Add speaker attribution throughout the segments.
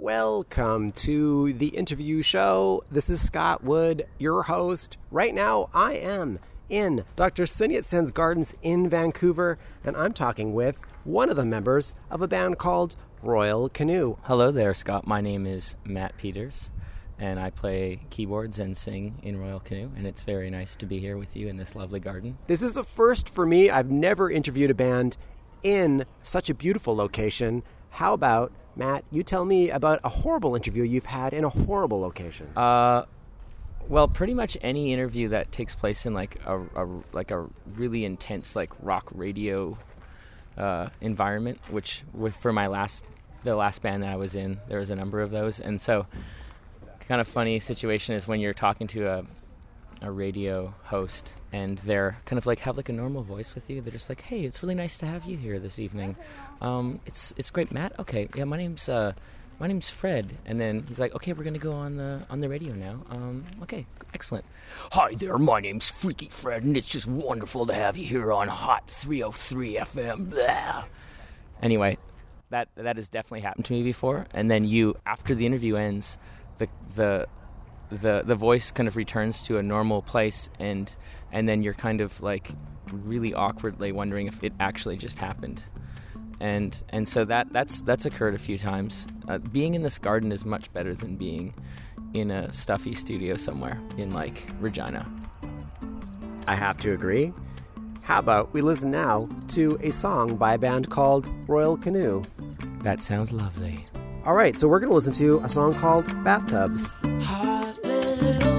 Speaker 1: Welcome to the interview show. This is Scott Wood, your host. Right now, I am in Dr. Sun Sen's Gardens in Vancouver, and I'm talking with one of the members of a band called Royal Canoe.
Speaker 2: Hello there, Scott. My name is Matt Peters, and I play keyboards and sing in Royal Canoe, and it's very nice to be here with you in this lovely garden.
Speaker 1: This is a first for me. I've never interviewed a band in such a beautiful location. How about, Matt, you tell me about a horrible interview you've had in a horrible location?
Speaker 2: Uh, well, pretty much any interview that takes place in like a, a like a really intense like rock radio uh, environment, which for my last the last band that I was in, there was a number of those, and so kind of funny situation is when you're talking to a a radio host and they're kind of like have like a normal voice with you. They're just like, "Hey, it's really nice to have you here this evening. Um, it's it's great, Matt. Okay, yeah, my name's uh, my name's Fred." And then he's like, "Okay, we're gonna go on the on the radio now. Um, okay, excellent.
Speaker 3: Hi there, my name's Freaky Fred, and it's just wonderful to have you here on Hot 303 FM." Blah.
Speaker 2: Anyway, that that has definitely happened to me before. And then you, after the interview ends, the the the the voice kind of returns to a normal place and and then you're kind of like really awkwardly wondering if it actually just happened. And and so that that's that's occurred a few times. Uh, being in this garden is much better than being in a stuffy studio somewhere in like Regina.
Speaker 1: I have to agree. How about we listen now to a song by a band called Royal Canoe?
Speaker 2: That sounds lovely.
Speaker 1: All right so we're going to listen to a song called Bathtubs little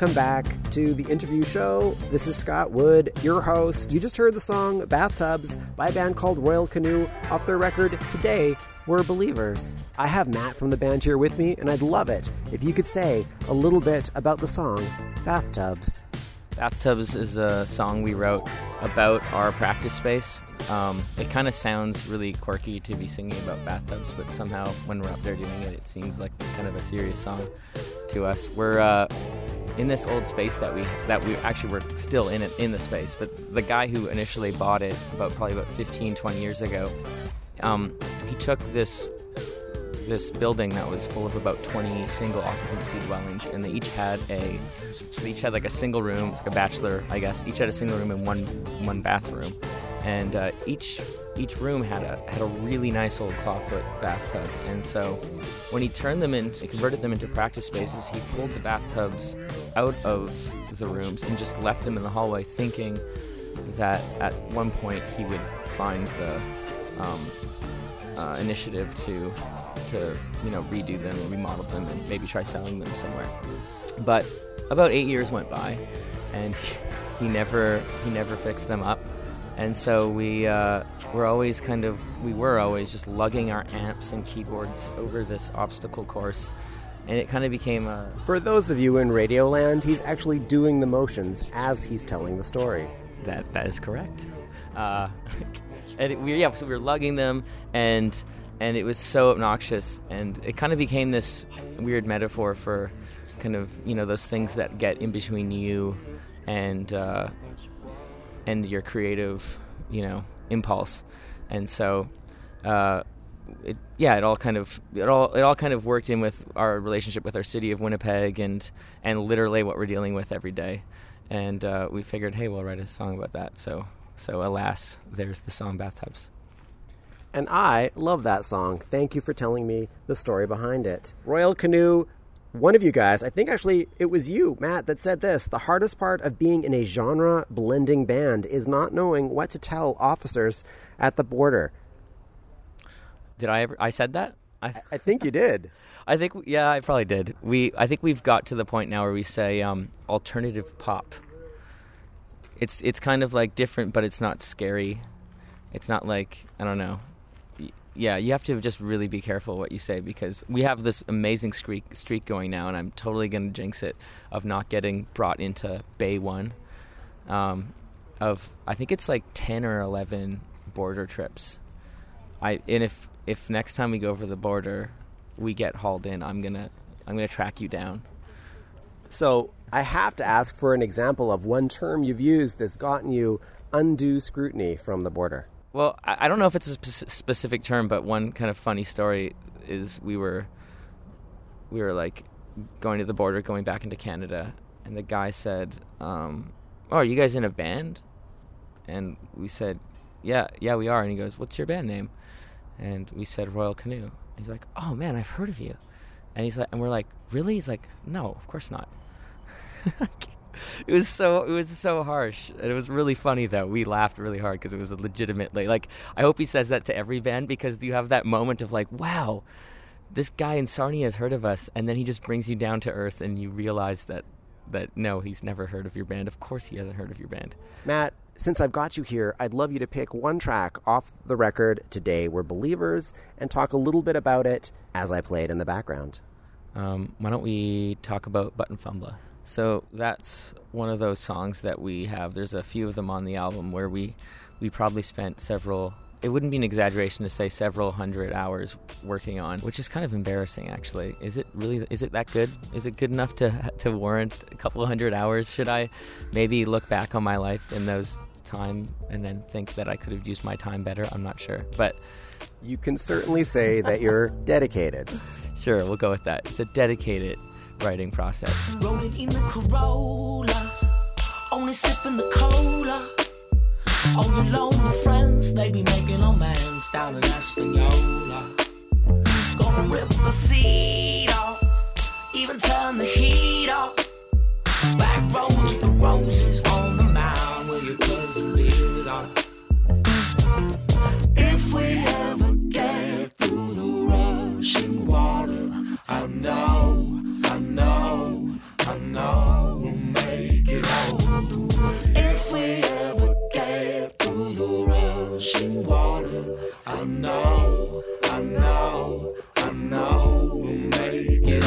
Speaker 1: welcome back to the interview show. This is Scott Wood, your host. You just heard the song Bathtubs by a band called Royal Canoe off their record Today We're Believers. I have Matt from the band here with me, and I'd love it if you could say a little bit about the song Bathtubs.
Speaker 2: Bathtubs is a song we wrote about our practice space. Um, it kind of sounds really quirky to be singing about bathtubs, but somehow when we're up there doing it, it seems like kind of a serious song to us. We're uh, in this old space that we that we actually we're still in it in the space, but the guy who initially bought it about probably about 15, 20 years ago, um, he took this this building that was full of about 20 single occupancy dwellings, and they each had a they each had like a single room, like a bachelor, I guess. Each had a single room and one one bathroom, and uh, each each room had a had a really nice old clawfoot bathtub. And so when he turned them into converted them into practice spaces, he pulled the bathtubs out of the rooms and just left them in the hallway, thinking that at one point he would find the um, uh, initiative to to you know redo them and remodel them and maybe try selling them somewhere. But about eight years went by, and he never he never fixed them up, and so we uh, were always kind of we were always just lugging our amps and keyboards over this obstacle course. And it kind of became a.
Speaker 1: For those of you in Radioland, he's actually doing the motions as he's telling the story.
Speaker 2: That that is correct. Uh, and it, we, yeah, so we were lugging them, and and it was so obnoxious and it kind of became this weird metaphor for kind of you know those things that get in between you and uh, and your creative you know impulse and so uh, it, yeah it all kind of it all it all kind of worked in with our relationship with our city of Winnipeg and and literally what we're dealing with every day and uh, we figured hey we'll write a song about that so so alas there's the song bathtubs
Speaker 1: and I love that song. Thank you for telling me the story behind it. Royal Canoe, one of you guys, I think actually it was you, Matt, that said this. The hardest part of being in a genre blending band is not knowing what to tell officers at the border.
Speaker 2: Did I ever? I said that.
Speaker 1: I, I think you did.
Speaker 2: I think yeah, I probably did. We I think we've got to the point now where we say um, alternative pop. It's it's kind of like different, but it's not scary. It's not like I don't know yeah, you have to just really be careful what you say because we have this amazing streak streak going now, and I'm totally going to jinx it of not getting brought into Bay One. Um, of I think it's like ten or eleven border trips. I and if if next time we go over the border, we get hauled in, I'm gonna I'm gonna track you down.
Speaker 1: So I have to ask for an example of one term you've used that's gotten you undue scrutiny from the border.
Speaker 2: Well, I, don't know if it's a spe- specific term, but one kind of funny story is we were we were like going to the border, going back into Canada, and the guy said, um, "Oh, are you guys in a band?" And we said, "Yeah, yeah, we are." And he goes, "What's your band name?" And we said Royal Canoe. He's like, "Oh man, I've heard of you." And he's like, and we're like, "Really?" He's like, "No, of course not." it was so it was so harsh. And it was really funny though. We laughed really hard because it was a legitimately like. I hope he says that to every band because you have that moment of like, wow, this guy in Sarnia has heard of us, and then he just brings you down to earth, and you realize that that no, he's never heard of your band. Of course, he hasn't heard of your band.
Speaker 1: Matt, since I've got you here, I'd love you to pick one track off the record today. We're believers, and talk a little bit about it as I play it in the background.
Speaker 2: Um, why don't we talk about Button Fumbla? So that's one of those songs that we have. There's a few of them on the album where we we probably spent several it wouldn't be an exaggeration to say several hundred hours working on, which is kind of embarrassing actually. Is it really is it that good? Is it good enough to to warrant a couple of hundred hours? Should I maybe look back on my life in those time and then think that I could have used my time better? I'm not sure. But
Speaker 1: you can certainly say that you're dedicated.
Speaker 2: Sure, we'll go with that. It's a dedicated writing process.
Speaker 4: Rolling in the Corolla, only sipping the cola. All the lonely friends, they be making down in Espanola. Gonna rip the seat off, even turn the heat. Back roads, the roses on the mound where your cousin lived off. If we ever get through the rushing water, I know I know
Speaker 5: we'll make it if we ever get through the rushing water. I know, I know, I know
Speaker 4: we'll make it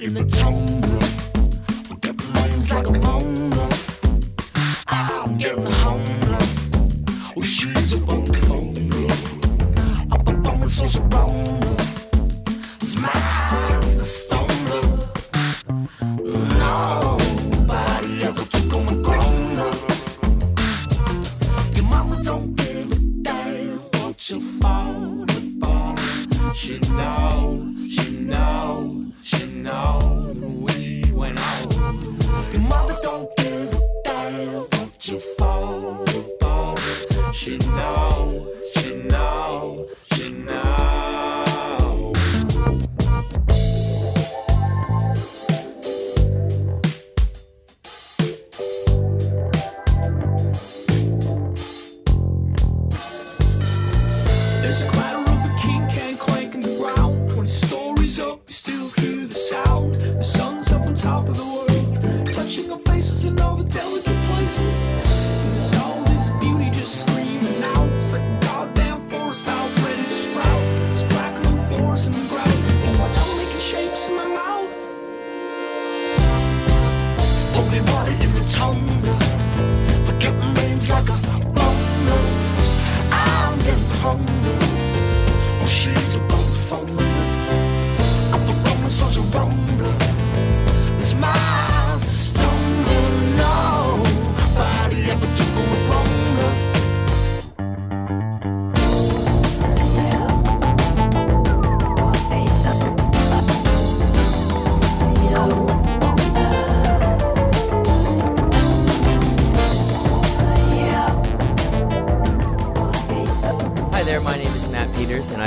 Speaker 4: in the tumbler. Forget the like a mongrel. The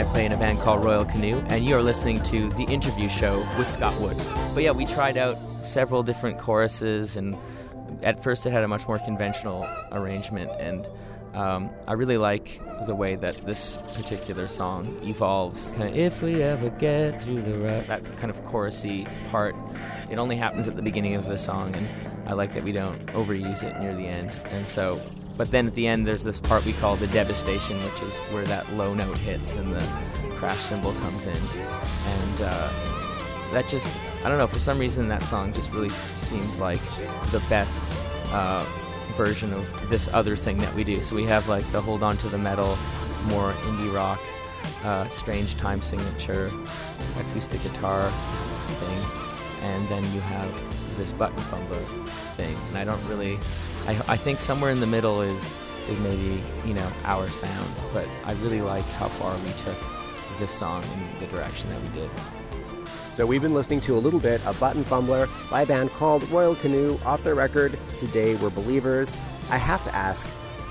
Speaker 2: I play in a band called Royal Canoe, and you are listening to The Interview Show with Scott Wood. But yeah, we tried out several different choruses, and at first it had a much more conventional arrangement, and um, I really like the way that this particular song evolves. Kind of, if we ever get through the rut, that kind of chorusy part, it only happens at the beginning of the song, and I like that we don't overuse it near the end, and so but then at the end, there's this part we call the devastation, which is where that low note hits and the crash cymbal comes in. And uh, that just, I don't know, for some reason that song just really seems like the best uh, version of this other thing that we do. So we have like the Hold On to the Metal, more indie rock, uh, strange time signature, acoustic guitar thing. And then you have this button fumbla thing. And I don't really. I, I think somewhere in the middle is is maybe you know our sound, but I really like how far we took this song in the direction that we did.
Speaker 1: So we've been listening to a little bit of Button Fumbla by a band called Royal Canoe off their record Today We're Believers. I have to ask,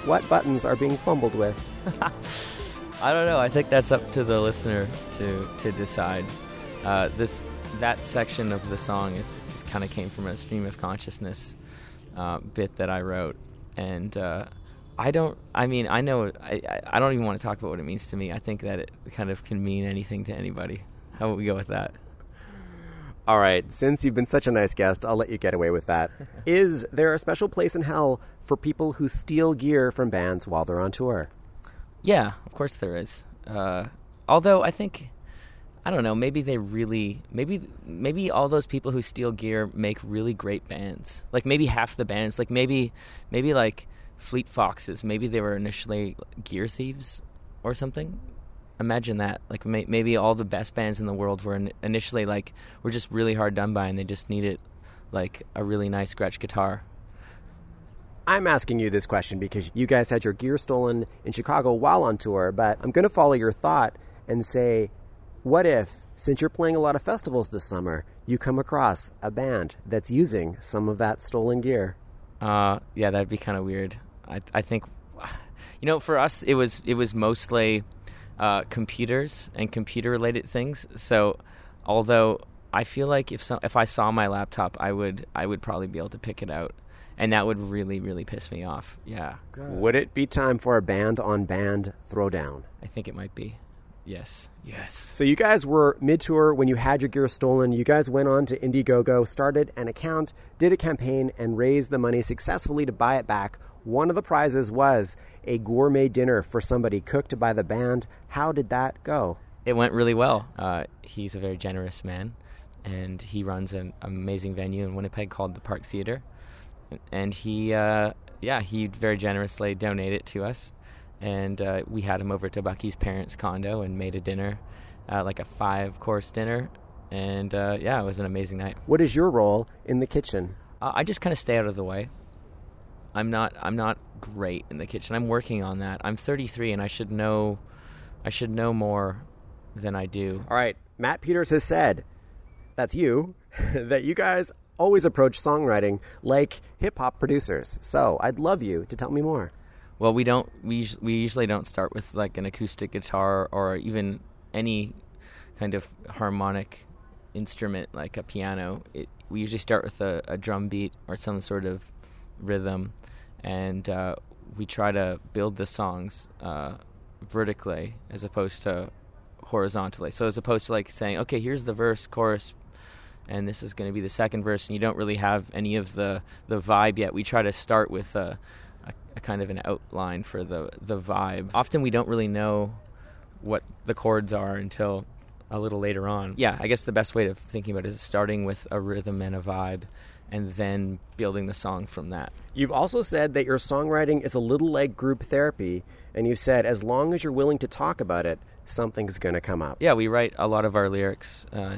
Speaker 1: what buttons are being fumbled with?
Speaker 2: I don't know. I think that's up to the listener to to decide. Uh, this that section of the song is just kind of came from a stream of consciousness uh, bit that I wrote, and uh, I don't. I mean, I know. I I- don't even want to talk about what it means to me. I think that it kind of can mean anything to anybody. How about we go with that?
Speaker 1: All right, since you've been such a nice guest, I'll let you get away with that. Is there a special place in hell for people who steal gear from bands while they're on tour?
Speaker 2: Yeah, of course there is. Uh, although I think I don't know. Maybe they really maybe maybe all those people who steal gear make really great bands. Like maybe half the bands. Like maybe maybe like Fleet Foxes. Maybe they were initially gear thieves or something. Imagine that. Like may, maybe all the best bands in the world were in, initially like were just really hard done by, and they just needed like a really nice scratch guitar.
Speaker 1: I'm asking you this question because you guys had your gear stolen in Chicago while on tour, but I'm going to follow your thought and say, what if, since you're playing a lot of festivals this summer, you come across a band that's using some of that stolen gear?
Speaker 2: Uh, yeah, that'd be kind of weird. I I think, you know, for us it was it was mostly uh, computers and computer related things. So, although I feel like if some, if I saw my laptop, I would I would probably be able to pick it out, and that would really really piss me off. Yeah,
Speaker 1: Would it be time for a band on band throwdown?
Speaker 2: I think it might be. Yes, yes.
Speaker 1: So you guys were mid-tour when you had your gear stolen. You guys went on to Indiegogo, started an account, did a campaign, and raised the money successfully to buy it back. One of the prizes was a gourmet dinner for somebody cooked by the band. How did that go?
Speaker 2: It went really well. Uh, he's a very generous man, and he runs an amazing venue in Winnipeg called the Park Theater. And he, uh, yeah, he very generously donated it to us and uh, we had him over to Bucky's parents' condo and made a dinner, uh, like a five course dinner. And uh, yeah, it was an amazing night.
Speaker 1: What is your role in the kitchen?
Speaker 2: Uh, I just kind of stay out of the way. I'm not. I'm not great in the kitchen. I'm working on that. I'm 33, and I should know. I should know more than I do.
Speaker 1: All right, Matt Peters has said, that's you, that you guys always approach songwriting like hip hop producers. So I'd love you to tell me more.
Speaker 2: Well, we don't. We we usually don't start with like an acoustic guitar or even any kind of harmonic instrument like a piano. It, we usually start with a, a drum beat or some sort of rhythm, and uh, we try to build the songs uh, vertically as opposed to horizontally. So as opposed to like saying, okay, here's the verse, chorus, and this is going to be the second verse, and you don't really have any of the the vibe yet. We try to start with a, a, kind of an outline for the the vibe. Often we don't really know what the chords are until a little later on. Yeah, I guess the best way of thinking about it is starting with a rhythm and a vibe, and then building the song from that.
Speaker 1: You've also said that your songwriting is a little like group therapy, and you said as long as you're willing to talk about it, something's going to come up.
Speaker 2: Yeah, we write a lot of our lyrics. Uh,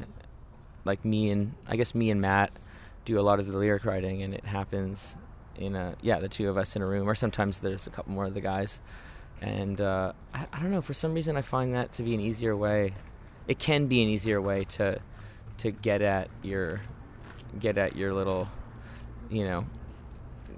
Speaker 2: like me and I guess me and Matt do a lot of the lyric writing, and it happens in a yeah the two of us in a room, or sometimes there's a couple more of the guys. And uh, I, I don't know for some reason I find that to be an easier way. It can be an easier way to to get at your get at your little you know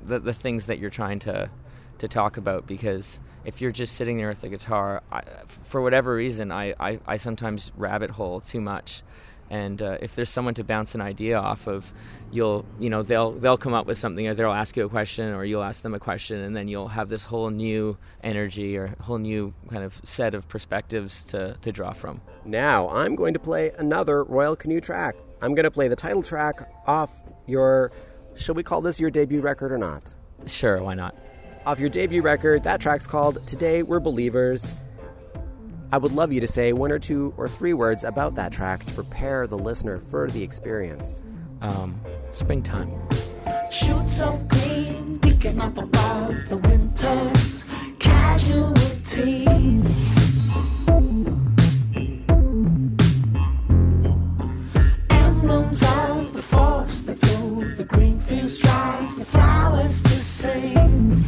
Speaker 2: the the things that you're trying to to talk about because if you're just sitting there with the guitar I, for whatever reason I, I, I sometimes rabbit hole too much and uh, if there's someone to bounce an idea off of you'll you know they'll they'll come up with something or they'll ask you a question or you'll ask them a question and then you'll have this whole new energy or whole new kind of set of perspectives to, to draw from
Speaker 1: Now I'm going to play another Royal Canoe track. I'm going to play the title track off your, shall we call this your debut record or not?
Speaker 2: sure why not
Speaker 1: Off your debut record, that track's called Today We're Believers. I would love you to say one or two or three words about that track to prepare the listener for the experience.
Speaker 2: um, springtime
Speaker 4: Shoots of green peeking up above the winter's casualties. Emblems of the force that through the green fields drives the flowers to sing.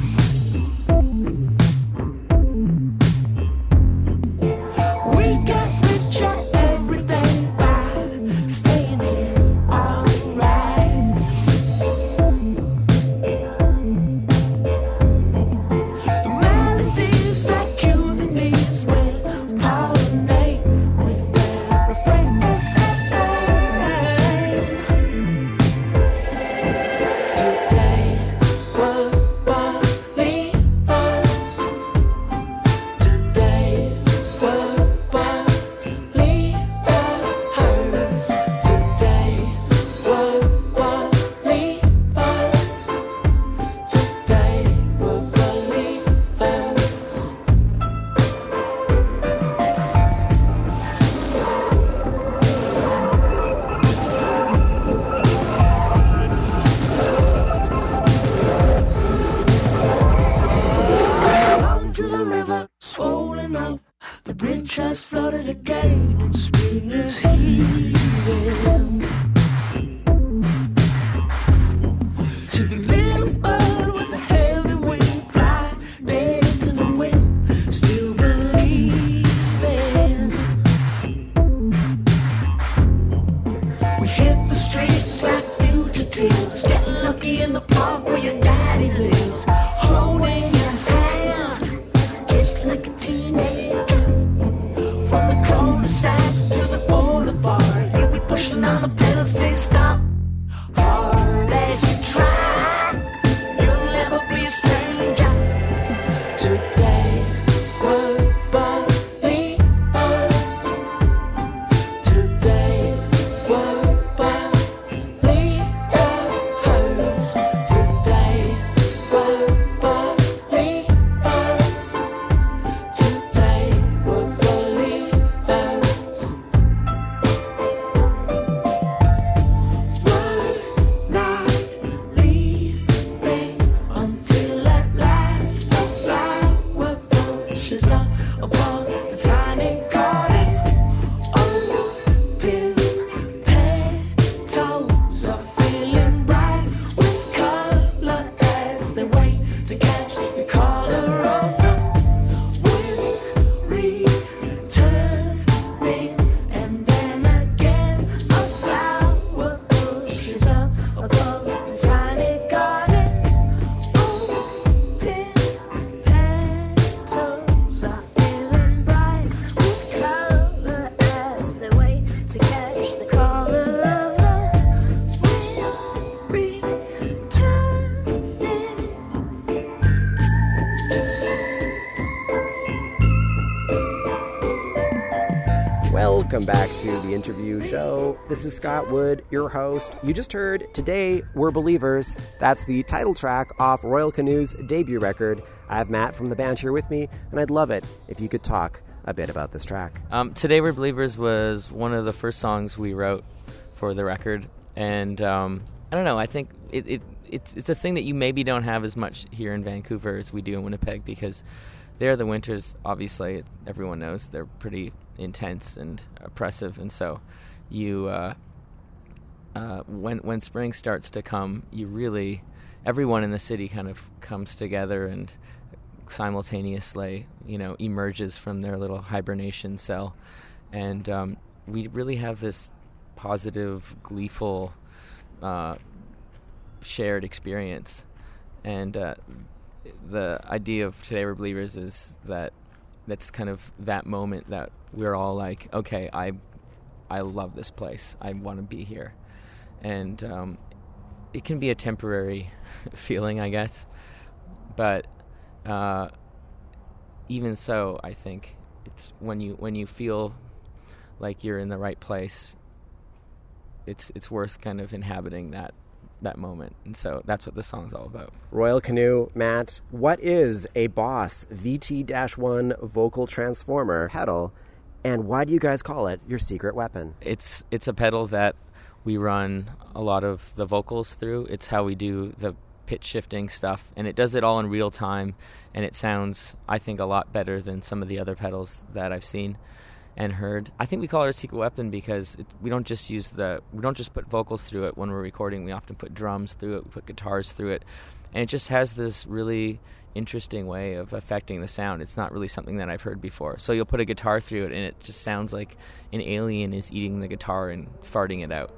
Speaker 4: Has flooded again, the
Speaker 1: interview show. This is Scott Wood, your host. You just heard Today We're Believers. That's the title track off Royal Canoe's debut record. I have Matt from the band here with me, and I'd love it if you could talk a bit about this track.
Speaker 2: Um, Today We're Believers was one of the first songs we wrote for the record, and um, I don't know. I think it, it it's it's a thing that you maybe don't have as much here in Vancouver as we do in Winnipeg because there the winters obviously everyone knows they're pretty intense and oppressive, and so you uh, uh, when when spring starts to come, you really everyone in the city kind of comes together and simultaneously, you know, emerges from their little hibernation cell, and um, we really have this positive, gleeful, uh, shared experience, and uh, the idea of today we're believers is that that's kind of that moment that we're all like, okay, I, I love this place. I want to be here, and um, it can be a temporary feeling, I guess, but uh, even so, I think it's when you when you feel like you're in the right place, it's it's worth kind of inhabiting that that moment, and so that's what the song's all about.
Speaker 1: Royal Canoe, Matt, what is a Boss VT-1 vocal transformer pedal, and why do you guys call it your secret weapon?
Speaker 2: It's it's a pedal that we run a lot of the vocals through. It's how we do the pitch shifting stuff, and it does it all in real time, and it sounds, I think, a lot better than some of the other pedals that I've seen and heard. I think we call it a secret weapon because it, we don't just use the, we don't just put vocals through it when we're recording. We often put drums through it, we put guitars through it, and it just has this really interesting way of affecting the sound. It's not really something that I've heard before. So you'll put a guitar through it, and it just sounds like an alien is eating the guitar and farting it out,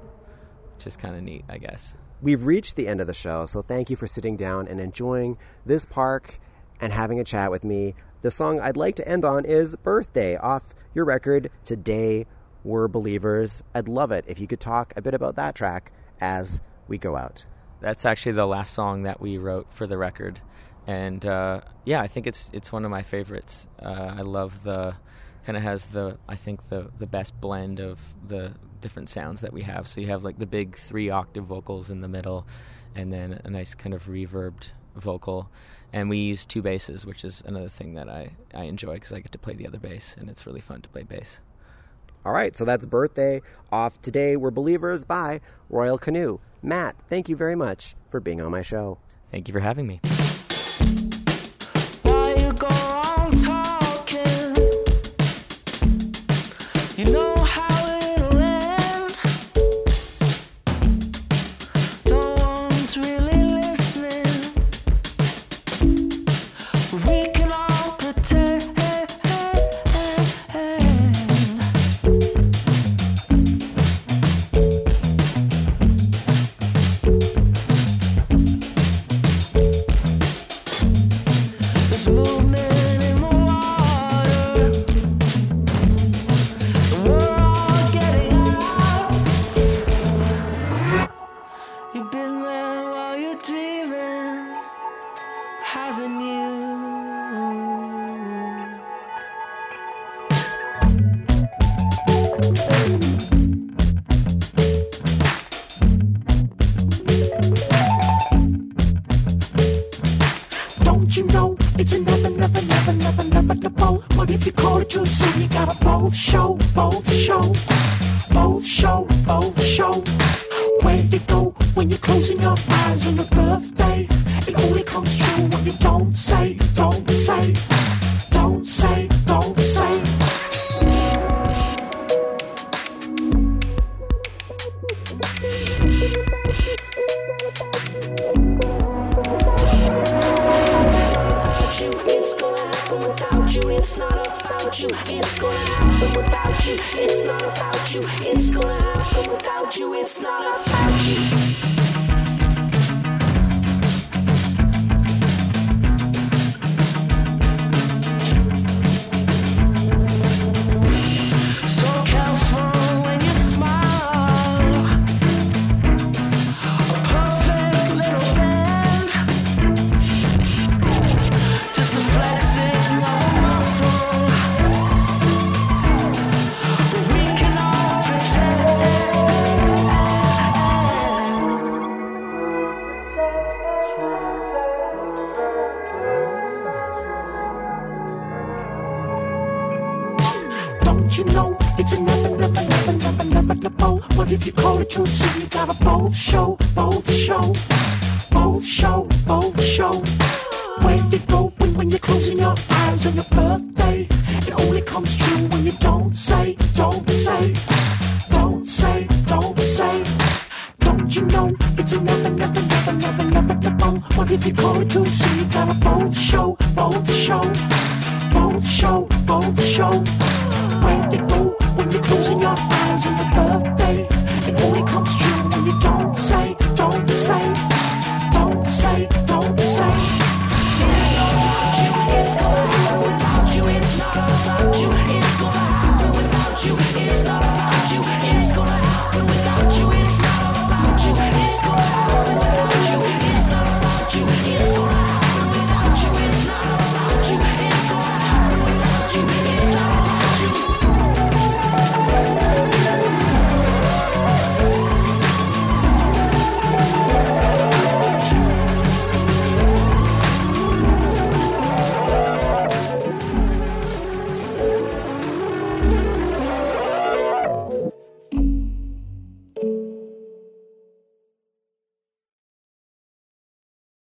Speaker 2: which is kind of neat, I guess.
Speaker 1: We've reached the end of the show, so thank you for sitting down and enjoying this park and having a chat with me. The song I'd like to end on is Birthday off your record, Today We're Believers. I'd love it if you could talk a bit about that track as we go out.
Speaker 2: That's actually the last song that we wrote for the record, and uh, yeah, I think it's it's one of my favorites. Uh, I love the kind of has the I think the the best blend of the different sounds that we have. So you have like the big three octave vocals in the middle, and then a nice kind of reverbed vocal. And we use two basses, which is another thing that I, I enjoy because I get to play the other bass, and it's really fun to play bass.
Speaker 1: All right, so that's Birthday off Today We're Believers by Royal Canoe. Matt, thank you very much for being on my show.
Speaker 2: Thank you for having me.
Speaker 3: Both show, both show, both show. Where you go when you're closing your eyes on your birthday? It only comes true when you don't say, don't say, don't say, don't say.
Speaker 4: about you. It's gonna happen without you. It's not about you. It's gonna happen without you. It's not about you. It's gonna happen without you. It's not about you.